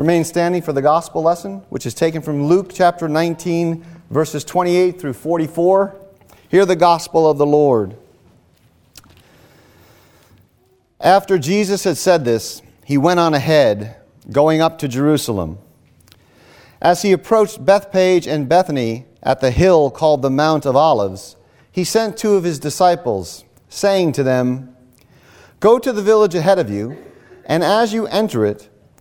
Remain standing for the gospel lesson, which is taken from Luke chapter 19, verses 28 through 44. Hear the gospel of the Lord. After Jesus had said this, he went on ahead, going up to Jerusalem. As he approached Bethphage and Bethany at the hill called the Mount of Olives, he sent two of his disciples, saying to them, Go to the village ahead of you, and as you enter it,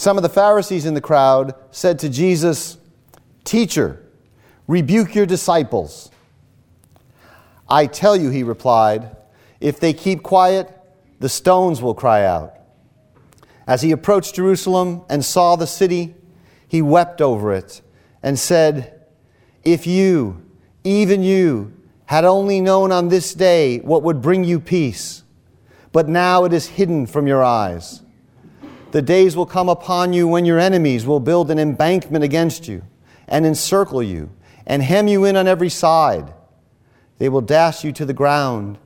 Some of the Pharisees in the crowd said to Jesus, Teacher, rebuke your disciples. I tell you, he replied, if they keep quiet, the stones will cry out. As he approached Jerusalem and saw the city, he wept over it and said, If you, even you, had only known on this day what would bring you peace, but now it is hidden from your eyes. The days will come upon you when your enemies will build an embankment against you and encircle you and hem you in on every side. They will dash you to the ground,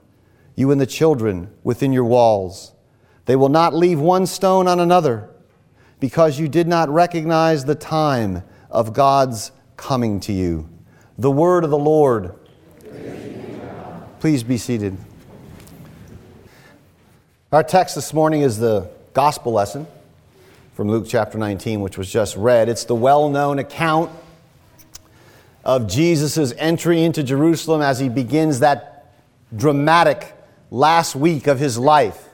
you and the children within your walls. They will not leave one stone on another because you did not recognize the time of God's coming to you. The word of the Lord. Please be seated. Our text this morning is the gospel lesson from Luke chapter 19, which was just read. It's the well known account of Jesus' entry into Jerusalem as he begins that dramatic last week of his life.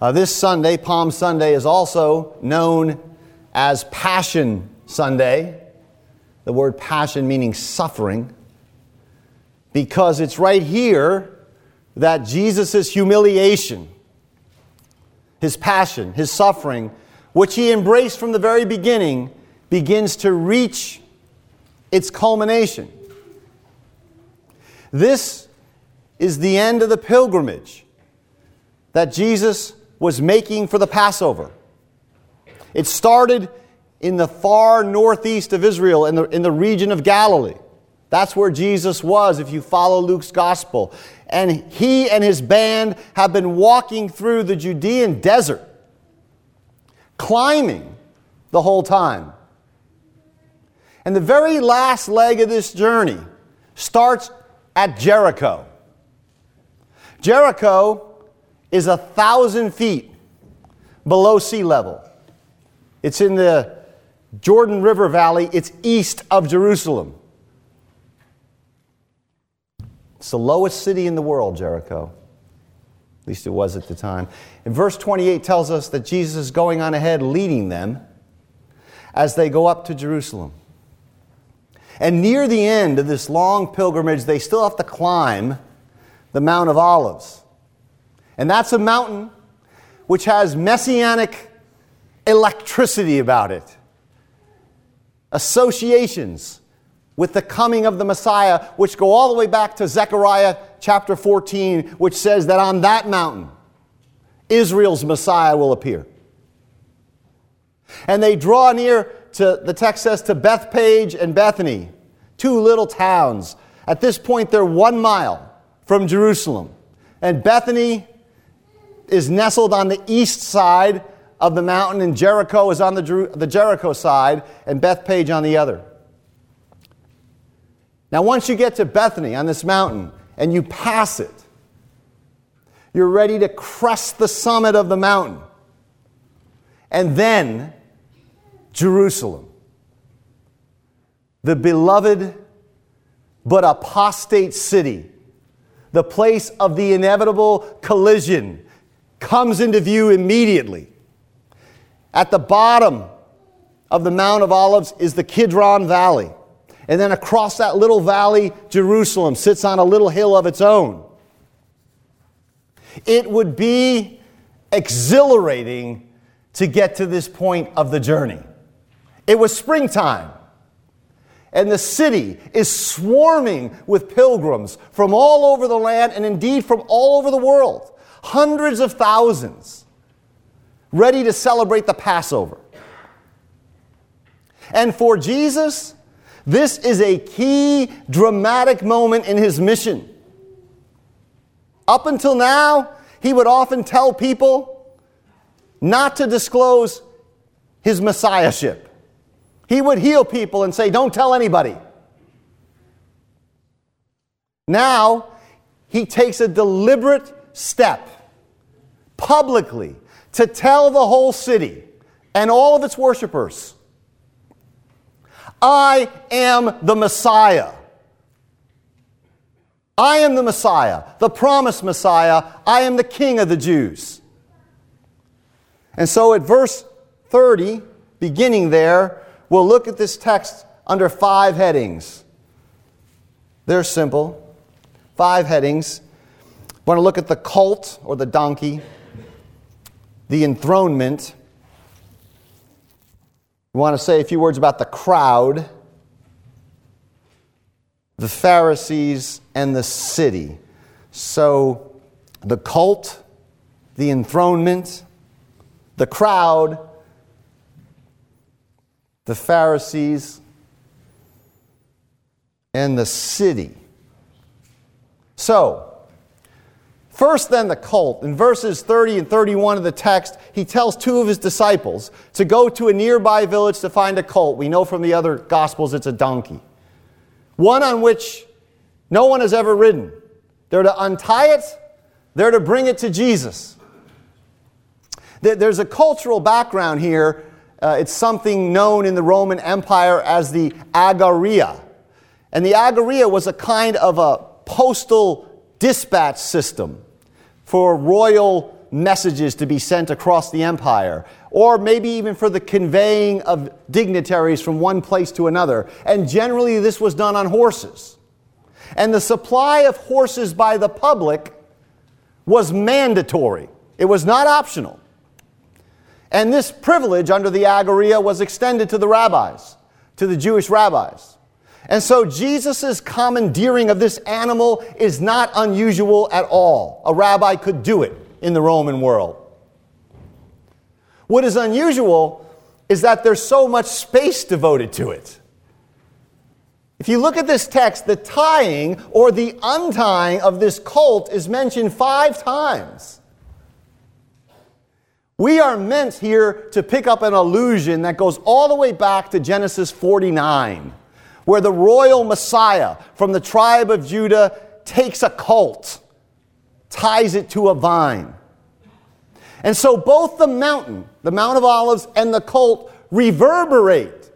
Uh, this Sunday, Palm Sunday, is also known as Passion Sunday. The word passion meaning suffering, because it's right here that Jesus' humiliation, his passion, his suffering, which he embraced from the very beginning, begins to reach its culmination. This is the end of the pilgrimage that Jesus was making for the Passover. It started in the far northeast of Israel, in the, in the region of Galilee. That's where Jesus was, if you follow Luke's gospel. And he and his band have been walking through the Judean desert climbing the whole time. And the very last leg of this journey starts at Jericho. Jericho is a thousand feet below sea level. It's in the Jordan River Valley, it's east of Jerusalem. It's the lowest city in the world, Jericho. At least it was at the time. And verse 28 tells us that Jesus is going on ahead, leading them as they go up to Jerusalem. And near the end of this long pilgrimage, they still have to climb the Mount of Olives. And that's a mountain which has messianic electricity about it, associations with the coming of the Messiah, which go all the way back to Zechariah chapter 14, which says that on that mountain, Israel's Messiah will appear. And they draw near to, the text says, to Bethphage and Bethany, two little towns. At this point, they're one mile from Jerusalem. And Bethany is nestled on the east side of the mountain, and Jericho is on the, Jer- the Jericho side, and Bethphage on the other. Now, once you get to Bethany on this mountain and you pass it, you're ready to crest the summit of the mountain. and then Jerusalem, the beloved but apostate city, the place of the inevitable collision, comes into view immediately. At the bottom of the Mount of Olives is the Kidron Valley. And then across that little valley, Jerusalem sits on a little hill of its own. It would be exhilarating to get to this point of the journey. It was springtime, and the city is swarming with pilgrims from all over the land and indeed from all over the world. Hundreds of thousands ready to celebrate the Passover. And for Jesus, this is a key dramatic moment in his mission. Up until now, he would often tell people not to disclose his messiahship. He would heal people and say, Don't tell anybody. Now, he takes a deliberate step publicly to tell the whole city and all of its worshipers I am the Messiah. I am the Messiah, the promised Messiah. I am the King of the Jews. And so at verse 30, beginning there, we'll look at this text under five headings. They're simple. Five headings. We want to look at the colt or the donkey, the enthronement. We want to say a few words about the crowd the Pharisees, and the city. So the cult, the enthronement, the crowd, the Pharisees, and the city. So, First, then, the cult. In verses 30 and 31 of the text, he tells two of his disciples to go to a nearby village to find a colt. We know from the other Gospels it's a donkey one on which no one has ever ridden. They're to untie it, they're to bring it to Jesus. There's a cultural background here. Uh, it's something known in the Roman Empire as the angaria. And the angaria was a kind of a postal dispatch system for royal messages to be sent across the empire, or maybe even for the conveying of dignitaries from one place to another. And generally, this was done on horses. And the supply of horses by the public was mandatory, it was not optional. And this privilege under the angaria was extended to the rabbis, to the Jewish rabbis. And so Jesus' commandeering of this animal is not unusual at all. A rabbi could do it in the Roman world. What is unusual is that there's so much space devoted to it. If you look at this text, the tying or the untying of this colt is mentioned five times. We are meant here to pick up an allusion that goes all the way back to Genesis 49, where the royal Messiah from the tribe of Judah takes a colt ties it to a vine. And so both the mountain, the Mount of Olives, and the colt reverberate.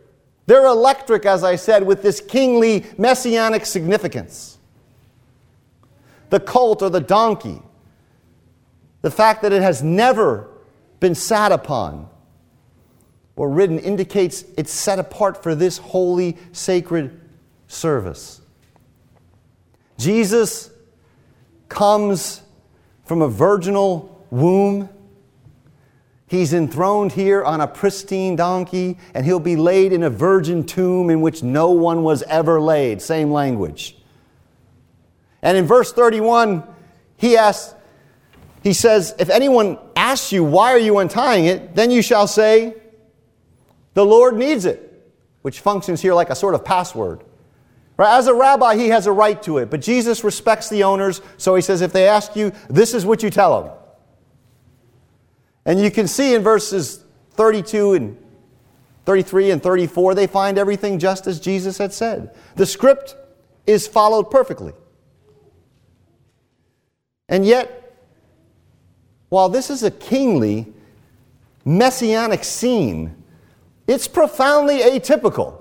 They're electric, as I said, with this kingly messianic significance. The colt or the donkey, the fact that it has never been sat upon or ridden indicates it's set apart for this holy, sacred service. Jesus comes from a virginal womb. He's enthroned here on a pristine donkey, and he'll be laid in a virgin tomb in which no one was ever laid. Same language. And in verse 31, he asks, he says, If anyone asks you, Why are you untying it? then you shall say, The Lord needs it, which functions here like a sort of password. As a rabbi, he has a right to it, but Jesus respects the owners, so he says, if they ask you, this is what you tell them. And you can see in verses 32 and 33 and 34, they find everything just as Jesus had said. The script is followed perfectly. And yet, while this is a kingly messianic scene, it's profoundly atypical.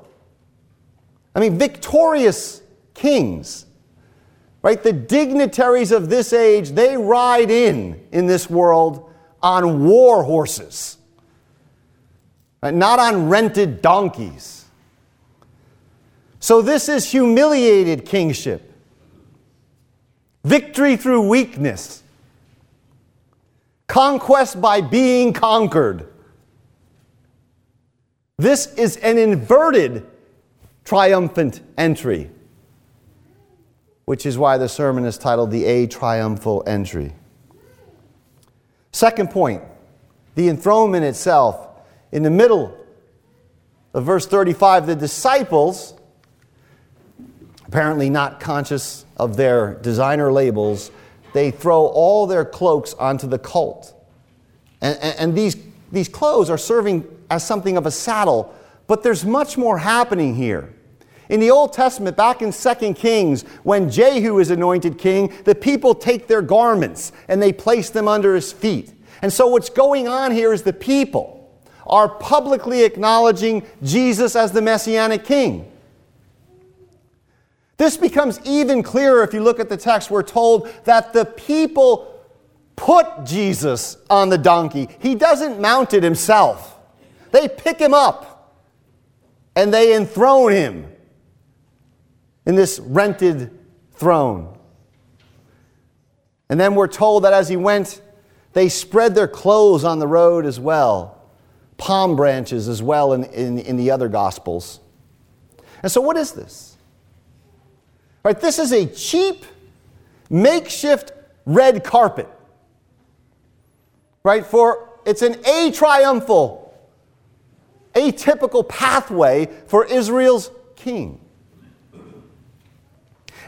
I mean, victorious kings, right? The dignitaries of this age, they ride in in this world on war horses, right? not on rented donkeys. So, this is humiliated kingship, victory through weakness, conquest by being conquered. This is an inverted triumphant entry, which is why the sermon is titled The A Triumphal Entry. Second point the enthronement itself. In the middle of verse 35, the disciples, apparently not conscious of their designer labels, they throw all their cloaks onto the colt. And, and, and, these, these clothes are serving as something of a saddle, but there's much more happening here. In the Old Testament, back in 2 Kings, when Jehu is anointed king, the people take their garments and they place them under his feet. And so, what's going on here is the people are publicly acknowledging Jesus as the Messianic king. This becomes even clearer if you look at the text. We're told that the people put Jesus on the donkey, he doesn't mount it himself. They pick him up and they enthrone him in this rented throne. And then we're told that as he went, they spread their clothes on the road as well, palm branches as well in, in, in the other gospels. And so, what is this? Right, this is a cheap, makeshift red carpet. Right, for it's an a triumphal, atypical pathway for Israel's king.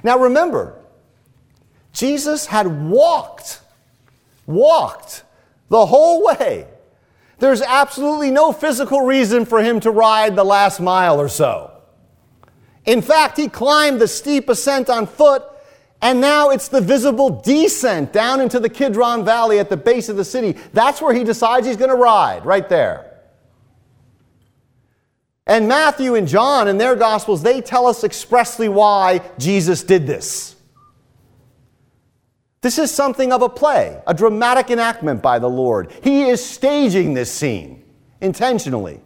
Now remember, Jesus had walked, walked the whole way. There's absolutely no physical reason for him to ride the last mile or so. In fact, he climbed the steep ascent on foot, and now it's the visible descent down into the Kidron Valley at the base of the city. That's where he decides he's going to ride, right there. And Matthew and John in their Gospels, they tell us expressly why Jesus did this. This is something of a play, a dramatic enactment by the Lord. He is staging this scene intentionally.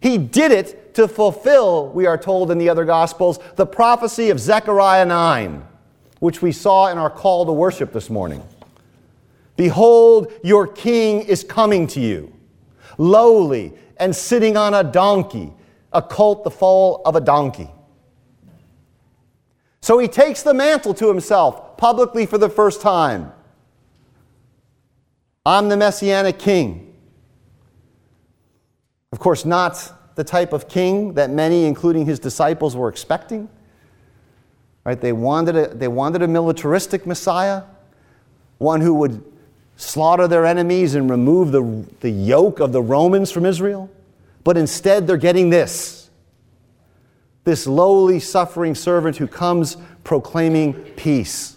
He did it to fulfill, we are told in the other Gospels, the prophecy of Zechariah 9, which we saw in our call to worship this morning. Behold, your king is coming to you, lowly and sitting on a donkey, a colt the foal of a donkey. So he takes the mantle to himself publicly for the first time. I'm the messianic king. Of course, not the type of king that many, including his disciples, were expecting. Right? They wanted a, they wanted a militaristic Messiah, one who would slaughter their enemies and remove the, the yoke of the Romans from Israel. But instead, they're getting this this lowly, suffering servant who comes proclaiming peace.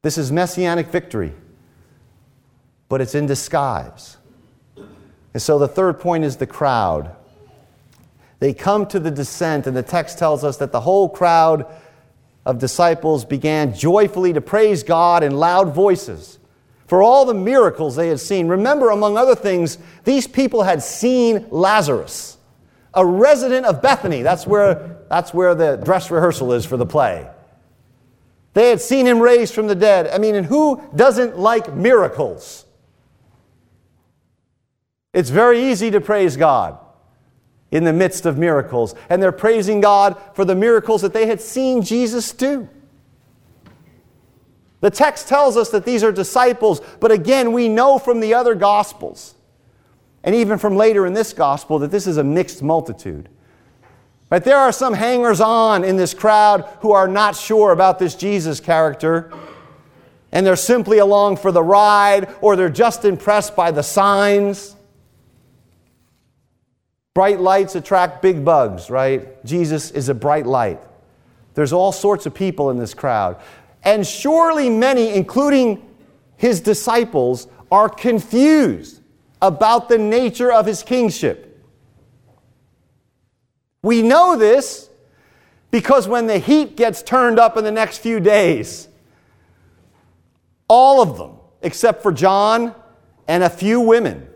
This is messianic victory, but it's in disguise. And so the third point is the crowd. They come to the descent, and the text tells us that the whole crowd of disciples began joyfully to praise God in loud voices for all the miracles they had seen. Remember, among other things, these people had seen Lazarus, a resident of Bethany. That's where, that's where the dress rehearsal is for the play. They had seen him raised from the dead. I mean, and who doesn't like miracles? It's very easy to praise God in the midst of miracles. And they're praising God for the miracles that they had seen Jesus do. The text tells us that these are disciples, but again, we know from the other gospels, and even from later in this gospel, that this is a mixed multitude. Right? There are some hangers on in this crowd who are not sure about this Jesus character, and they're simply along for the ride, or they're just impressed by the signs. Bright lights attract big bugs, right? Jesus is a bright light. There's all sorts of people in this crowd. And surely many, including his disciples, are confused about the nature of his kingship. We know this because when the heat gets turned up in the next few days, all of them, except for John and a few women,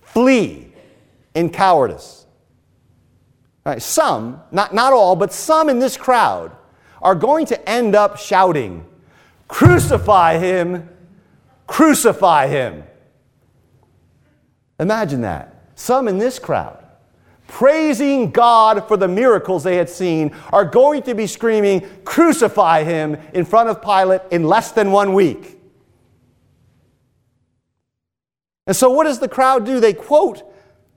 flee in cowardice. Right, some, not, not all, but some in this crowd are going to end up shouting, Crucify him! Crucify him! Imagine that. Some in this crowd, praising God for the miracles they had seen, are going to be screaming, Crucify him in front of Pilate in less than one week. And so, what does the crowd do? They quote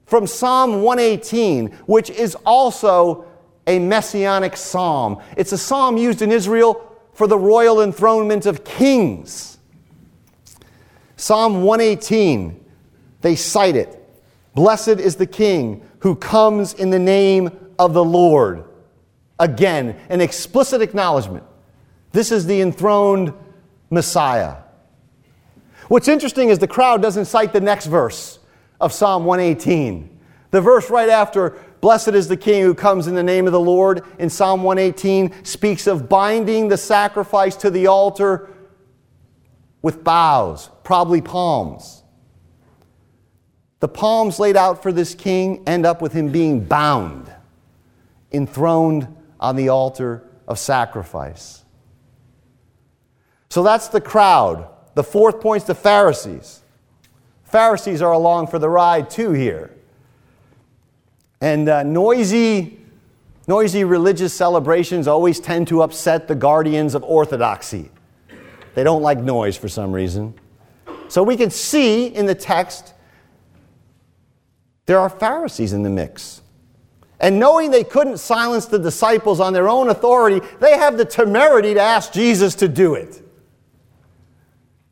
from Psalm 118, which is also a messianic psalm. It's a psalm used in Israel for the royal enthronement of kings. Psalm 118, they cite it. Blessed is the king who comes in the name of the Lord. Again, an explicit acknowledgement. This is the enthroned Messiah. What's interesting is the crowd doesn't cite the next verse of Psalm 118. The verse right after, Blessed is the King who comes in the name of the Lord, in Psalm 118, speaks of binding the sacrifice to the altar with boughs, probably palms. The palms laid out for this king end up with him being bound, enthroned on the altar of sacrifice. So that's the crowd. The fourth point's the Pharisees. Pharisees are along for the ride too here. And uh, noisy, noisy religious celebrations always tend to upset the guardians of orthodoxy. They don't like noise for some reason. So we can see in the text there are Pharisees in the mix. And knowing they couldn't silence the disciples on their own authority, they have the temerity to ask Jesus to do it.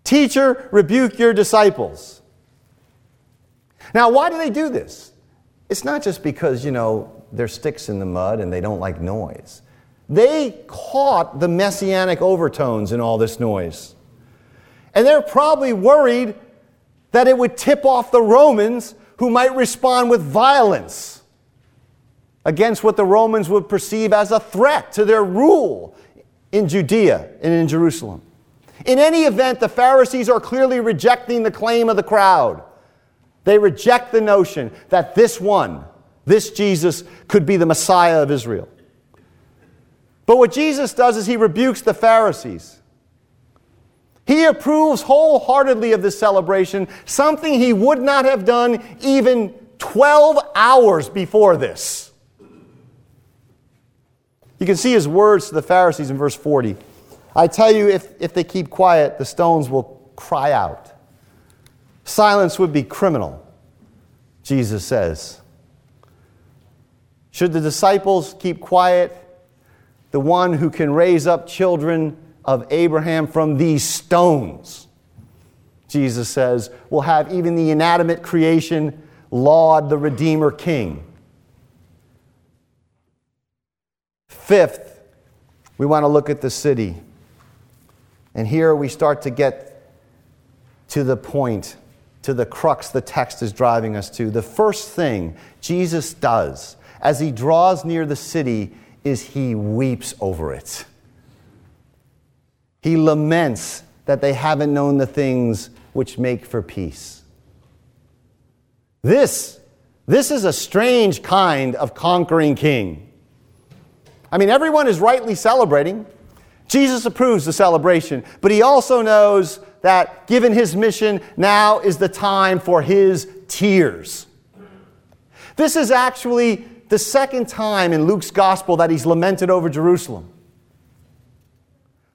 Teacher, rebuke your disciples. Now, why do they do this? It's not just because, you know, they're sticks in the mud and they don't like noise. They caught the messianic overtones in all this noise. And they're probably worried that it would tip off the Romans who might respond with violence against what the Romans would perceive as a threat to their rule in Judea and in Jerusalem. In any event, the Pharisees are clearly rejecting the claim of the crowd. They reject the notion that this one, this Jesus, could be the Messiah of Israel. But what Jesus does is he rebukes the Pharisees. He approves wholeheartedly of this celebration, something he would not have done even 12 hours before this. You can see his words to the Pharisees in verse 40. I tell you, if, if they keep quiet, the stones will cry out. Silence would be criminal, Jesus says. Should the disciples keep quiet? The one who can raise up children of Abraham from these stones, Jesus says, will have even the inanimate creation laud the Redeemer King. Fifth, we want to look at the city. And here we start to get to the point to the crux the text is driving us to. The first thing Jesus does as he draws near the city is he weeps over it. He laments that they haven't known the things which make for peace. This, this is a strange kind of conquering king. I mean, everyone is rightly celebrating. Jesus approves the celebration, but he also knows that given his mission, now is the time for his tears. This is actually the second time in Luke's gospel that he's lamented over Jerusalem.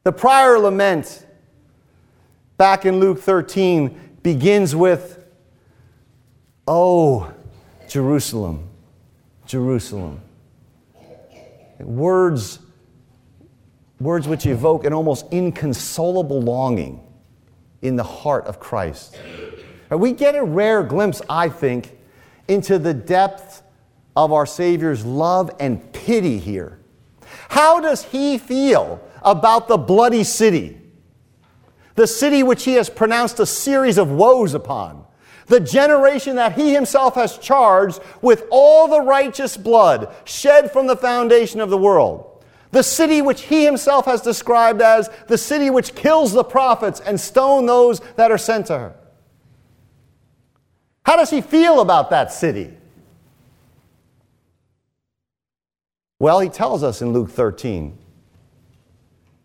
The prior lament, back in Luke 13, begins with, Oh, Jerusalem, Jerusalem. Words, words which evoke an almost inconsolable longing in the heart of Christ. We get a rare glimpse, I think, into the depth of our Savior's love and pity here. How does he feel about the bloody city? the city which he has pronounced a series of woes upon, the generation that he himself has charged with all the righteous blood shed from the foundation of the world, the city which he himself has described as the city which kills the prophets and stone those that are sent to her. How does he feel about that city? Well, he tells us in Luke 13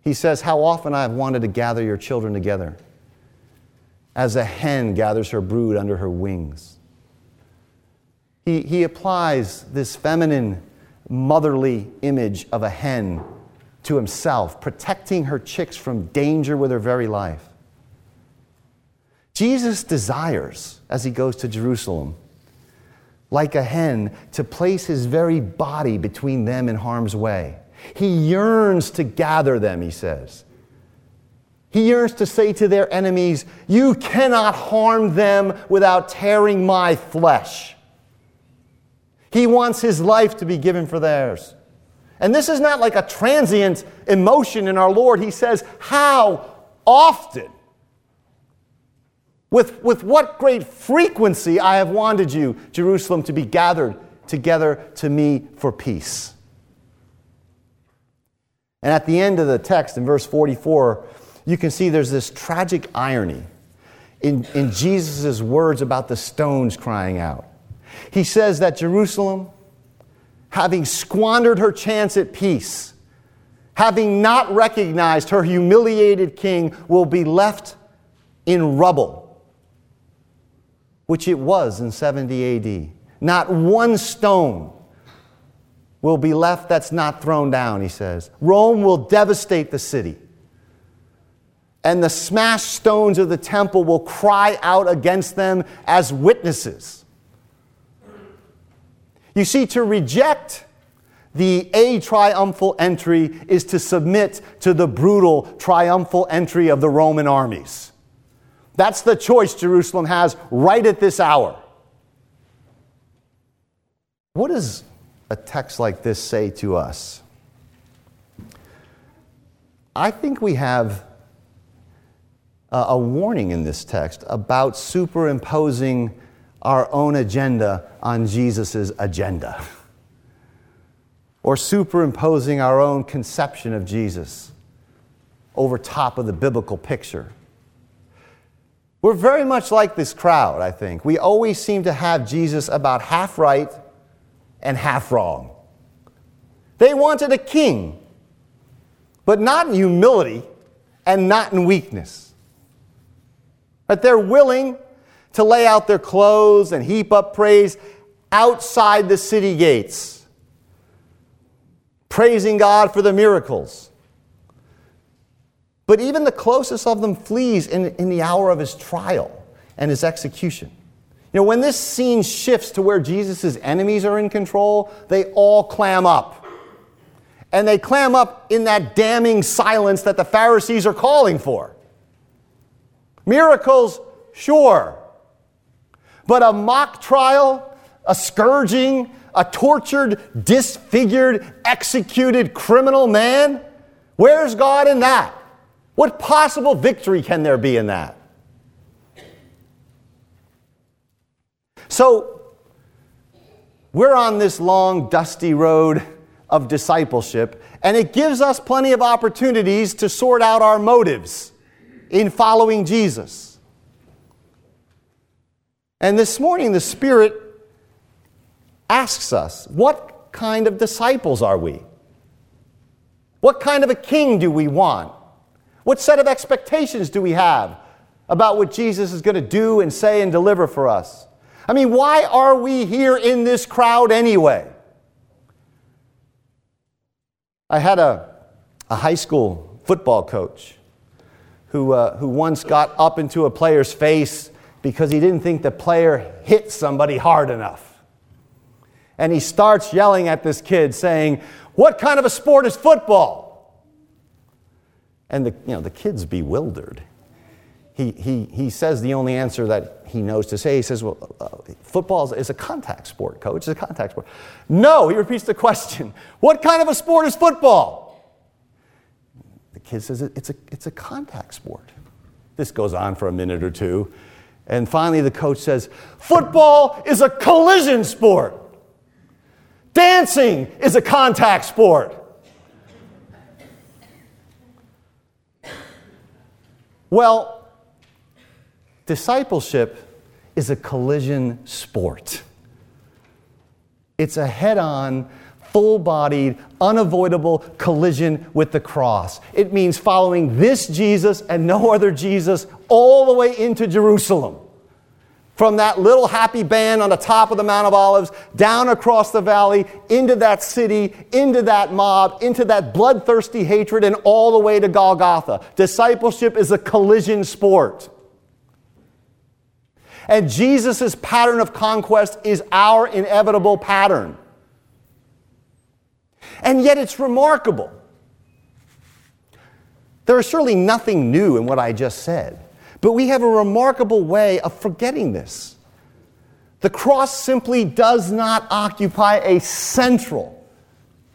he says, How often I have wanted to gather your children together, as a hen gathers her brood under her wings. He, he applies this feminine, motherly image of a hen to himself, protecting her chicks from danger with her very life. Jesus desires, as he goes to Jerusalem, like a hen, to place his very body between them and harm's way. He yearns to gather them, he says. He yearns to say to their enemies, You cannot harm them without tearing my flesh. He wants his life to be given for theirs. And this is not like a transient emotion in our Lord. He says, How often? With, with what great frequency I have wanted you, Jerusalem, to be gathered together to me for peace. And at the end of the text, in verse 44, you can see there's this tragic irony in, in Jesus' words about the stones crying out. He says that Jerusalem, having squandered her chance at peace, having not recognized her humiliated king, will be left in rubble, which it was in 70 AD. Not one stone will be left that's not thrown down, he says. Rome will devastate the city. And the smashed stones of the temple will cry out against them as witnesses. You see, to reject the a triumphal entry is to submit to the brutal triumphal entry of the Roman armies. That's the choice Jerusalem has right at this hour. What is a text like this say to us? I think we have uh, a warning in this text about superimposing our own agenda on Jesus' agenda, or superimposing our own conception of Jesus over top of the biblical picture. We're very much like this crowd, I think. We always seem to have Jesus about half right and half wrong. They wanted a king, but not in humility and not in weakness. But they're willing to lay out their clothes and heap up praise outside the city gates, praising God for the miracles. But even the closest of them flees in, in the hour of his trial and his execution. You know, when this scene shifts to where Jesus' enemies are in control, they all clam up. And they clam up in that damning silence that the Pharisees are calling for. Miracles, sure. But a mock trial, a scourging, a tortured, disfigured, executed criminal man? Where's God in that? What possible victory can there be in that? So, we're on this long, dusty road of discipleship, and it gives us plenty of opportunities to sort out our motives in following Jesus. And this morning, the Spirit asks us, What kind of disciples are we? What kind of a king do we want? What set of expectations do we have about what Jesus is going to do and say and deliver for us? I mean, why are we here in this crowd anyway? I had a, a high school football coach who, uh, who once got up into a player's face because he didn't think the player hit somebody hard enough. And he starts yelling at this kid, saying, What kind of a sport is football? And the, you know, the kid's bewildered he, he, he says the only answer that he knows to say. He says, Well, uh, football is a contact sport, coach. It's a contact sport. No, he repeats the question What kind of a sport is football? The kid says, It's a, it's a contact sport. This goes on for a minute or two. And finally, the coach says, Football is a collision sport. Dancing is a contact sport. Well, discipleship is a collision sport. It's a head on, full bodied, unavoidable collision with the cross. It means following this Jesus and no other Jesus all the way into Jerusalem from that little happy band on the top of the Mount of Olives, down across the valley, into that city, into that mob, into that bloodthirsty hatred, and all the way to Golgotha. Discipleship is a collision sport. And Jesus' pattern of conquest is our inevitable pattern. And yet it's remarkable. There is surely nothing new in what I just said. But we have a remarkable way of forgetting this. The cross simply does not occupy a central,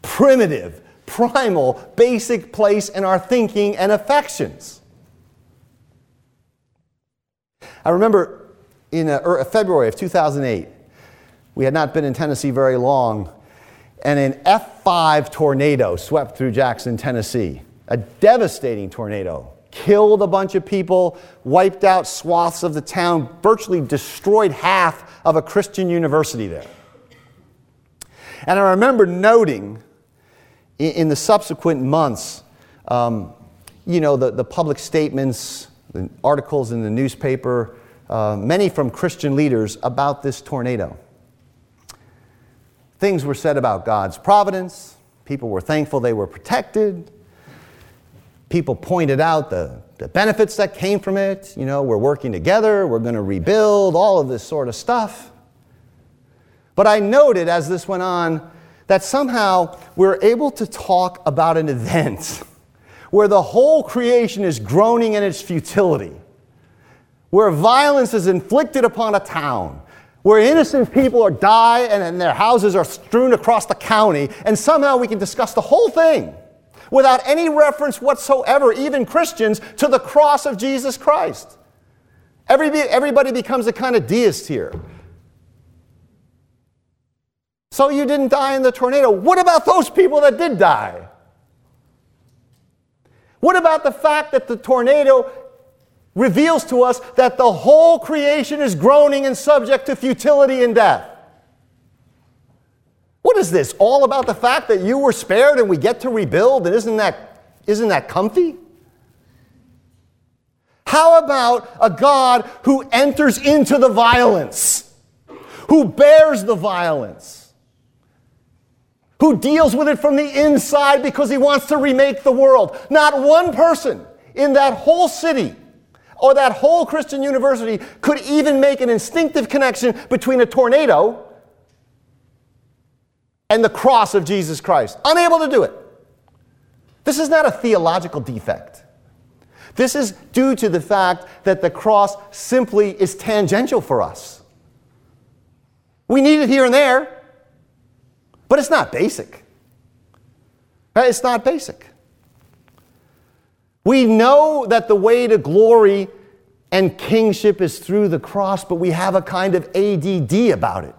primitive, primal, basic place in our thinking and affections. I remember in uh, er, February of 2008, we had not been in Tennessee very long, and an F5 tornado swept through Jackson, Tennessee. A devastating tornado killed a bunch of people, wiped out swaths of the town, virtually destroyed half of a Christian university there. And I remember noting in, the subsequent months, um, you know, the, the public statements, the articles in the newspaper, uh, many from Christian leaders about this tornado. Things were said about God's providence. People were thankful they were protected people pointed out the, the benefits that came from it. You know, we're working together, we're going to rebuild, all of this sort of stuff. But I noted as this went on that somehow we're able to talk about an event where the whole creation is groaning in its futility, where violence is inflicted upon a town, where innocent people are die and, and their houses are strewn across the county, and somehow we can discuss the whole thing without any reference whatsoever, even Christians, to the cross of Jesus Christ. Everybody, everybody becomes a kind of deist here. So you didn't die in the tornado. What about those people that did die? What about the fact that the tornado reveals to us that the whole creation is groaning and subject to futility and death? What is this? All about the fact that you were spared and we get to rebuild? And isn't that, isn't that comfy? How about a God who enters into the violence, who bears the violence, who deals with it from the inside because he wants to remake the world? Not one person in that whole city or that whole Christian university could even make an instinctive connection between a tornado and the cross of Jesus Christ. Unable to do it. This is not a theological defect. This is due to the fact that the cross simply is tangential for us. We need it here and there, but it's not basic. Uh, it's not basic. We know that the way to glory and kingship is through the cross, but we have a kind of ADD about it.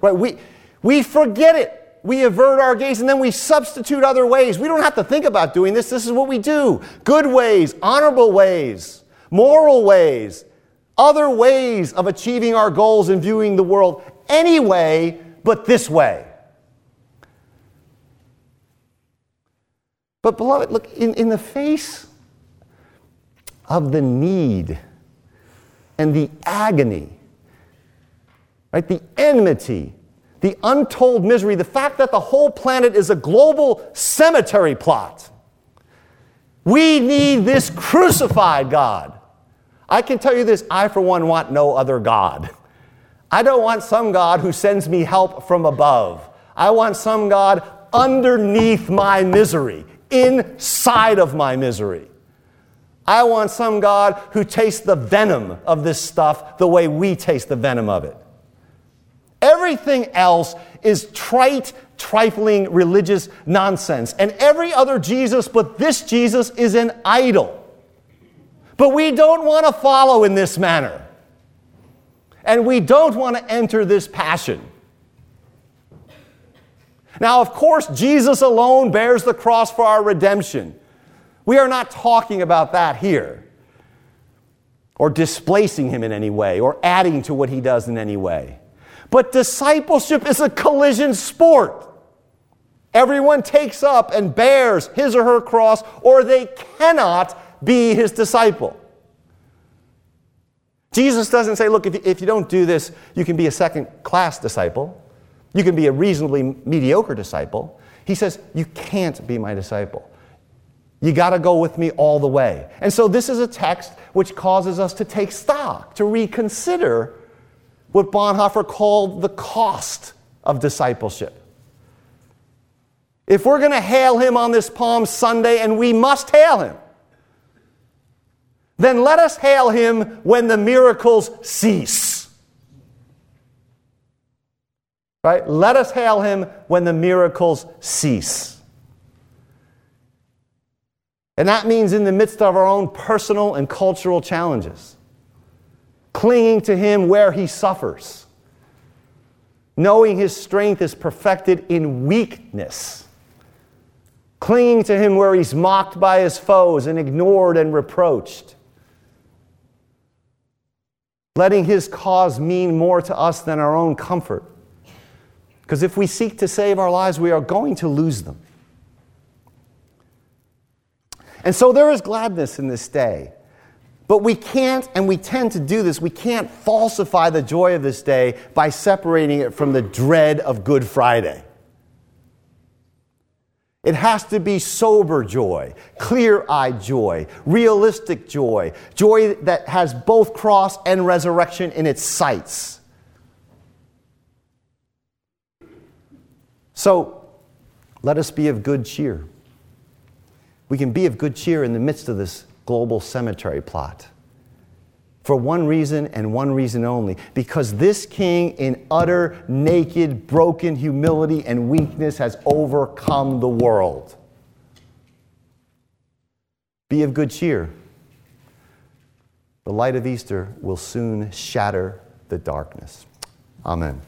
Right? We, we forget it we avert our gaze and then we substitute other ways. We don't have to think about doing this. This is what we do good ways, honorable ways, moral ways, other ways of achieving our goals and viewing the world anyway, but this way. But, beloved, look, in, in the face of the need and the agony, right, the enmity, the untold misery, the fact that the whole planet is a global cemetery plot. We need this crucified God. I can tell you this I, for one, want no other God. I don't want some God who sends me help from above. I want some God underneath my misery, inside of my misery. I want some God who tastes the venom of this stuff the way we taste the venom of it. Everything else is trite, trifling religious nonsense. And every other Jesus but this Jesus is an idol. But we don't want to follow in this manner. And we don't want to enter this passion. Now, of course, Jesus alone bears the cross for our redemption. We are not talking about that here, or displacing him in any way, or adding to what he does in any way. But discipleship is a collision sport. Everyone takes up and bears his or her cross, or they cannot be his disciple. Jesus doesn't say, look, if you, don't do this, you can be a second class disciple. You can be a reasonably mediocre disciple. He says, you can't be my disciple. You got to go with me all the way. And so, this is a text which causes us to take stock, to reconsider what Bonhoeffer called the cost of discipleship. If we're going to hail him on this Palm Sunday, and we must hail him, then let us hail him when the miracles cease. Right? Let us hail him when the miracles cease. And that means in the midst of our own personal and cultural challenges, clinging to him where he suffers, knowing his strength is perfected in weakness, clinging to him where he's mocked by his foes and ignored and reproached letting his cause mean more to us than our own comfort. Because if we seek to save our lives, we are going to lose them. And so there is gladness in this day. But we can't, and we tend to do this, we can't falsify the joy of this day by separating it from the dread of Good Friday. It has to be sober joy, clear eyed joy, realistic joy, joy that has both cross and resurrection in its sights. So let us be of good cheer. We can be of good cheer in the midst of this global cemetery plot for one reason and one reason only because this king, in utter, naked, broken humility and weakness, has overcome the world. Be of good cheer. The light of Easter will soon shatter the darkness. Amen.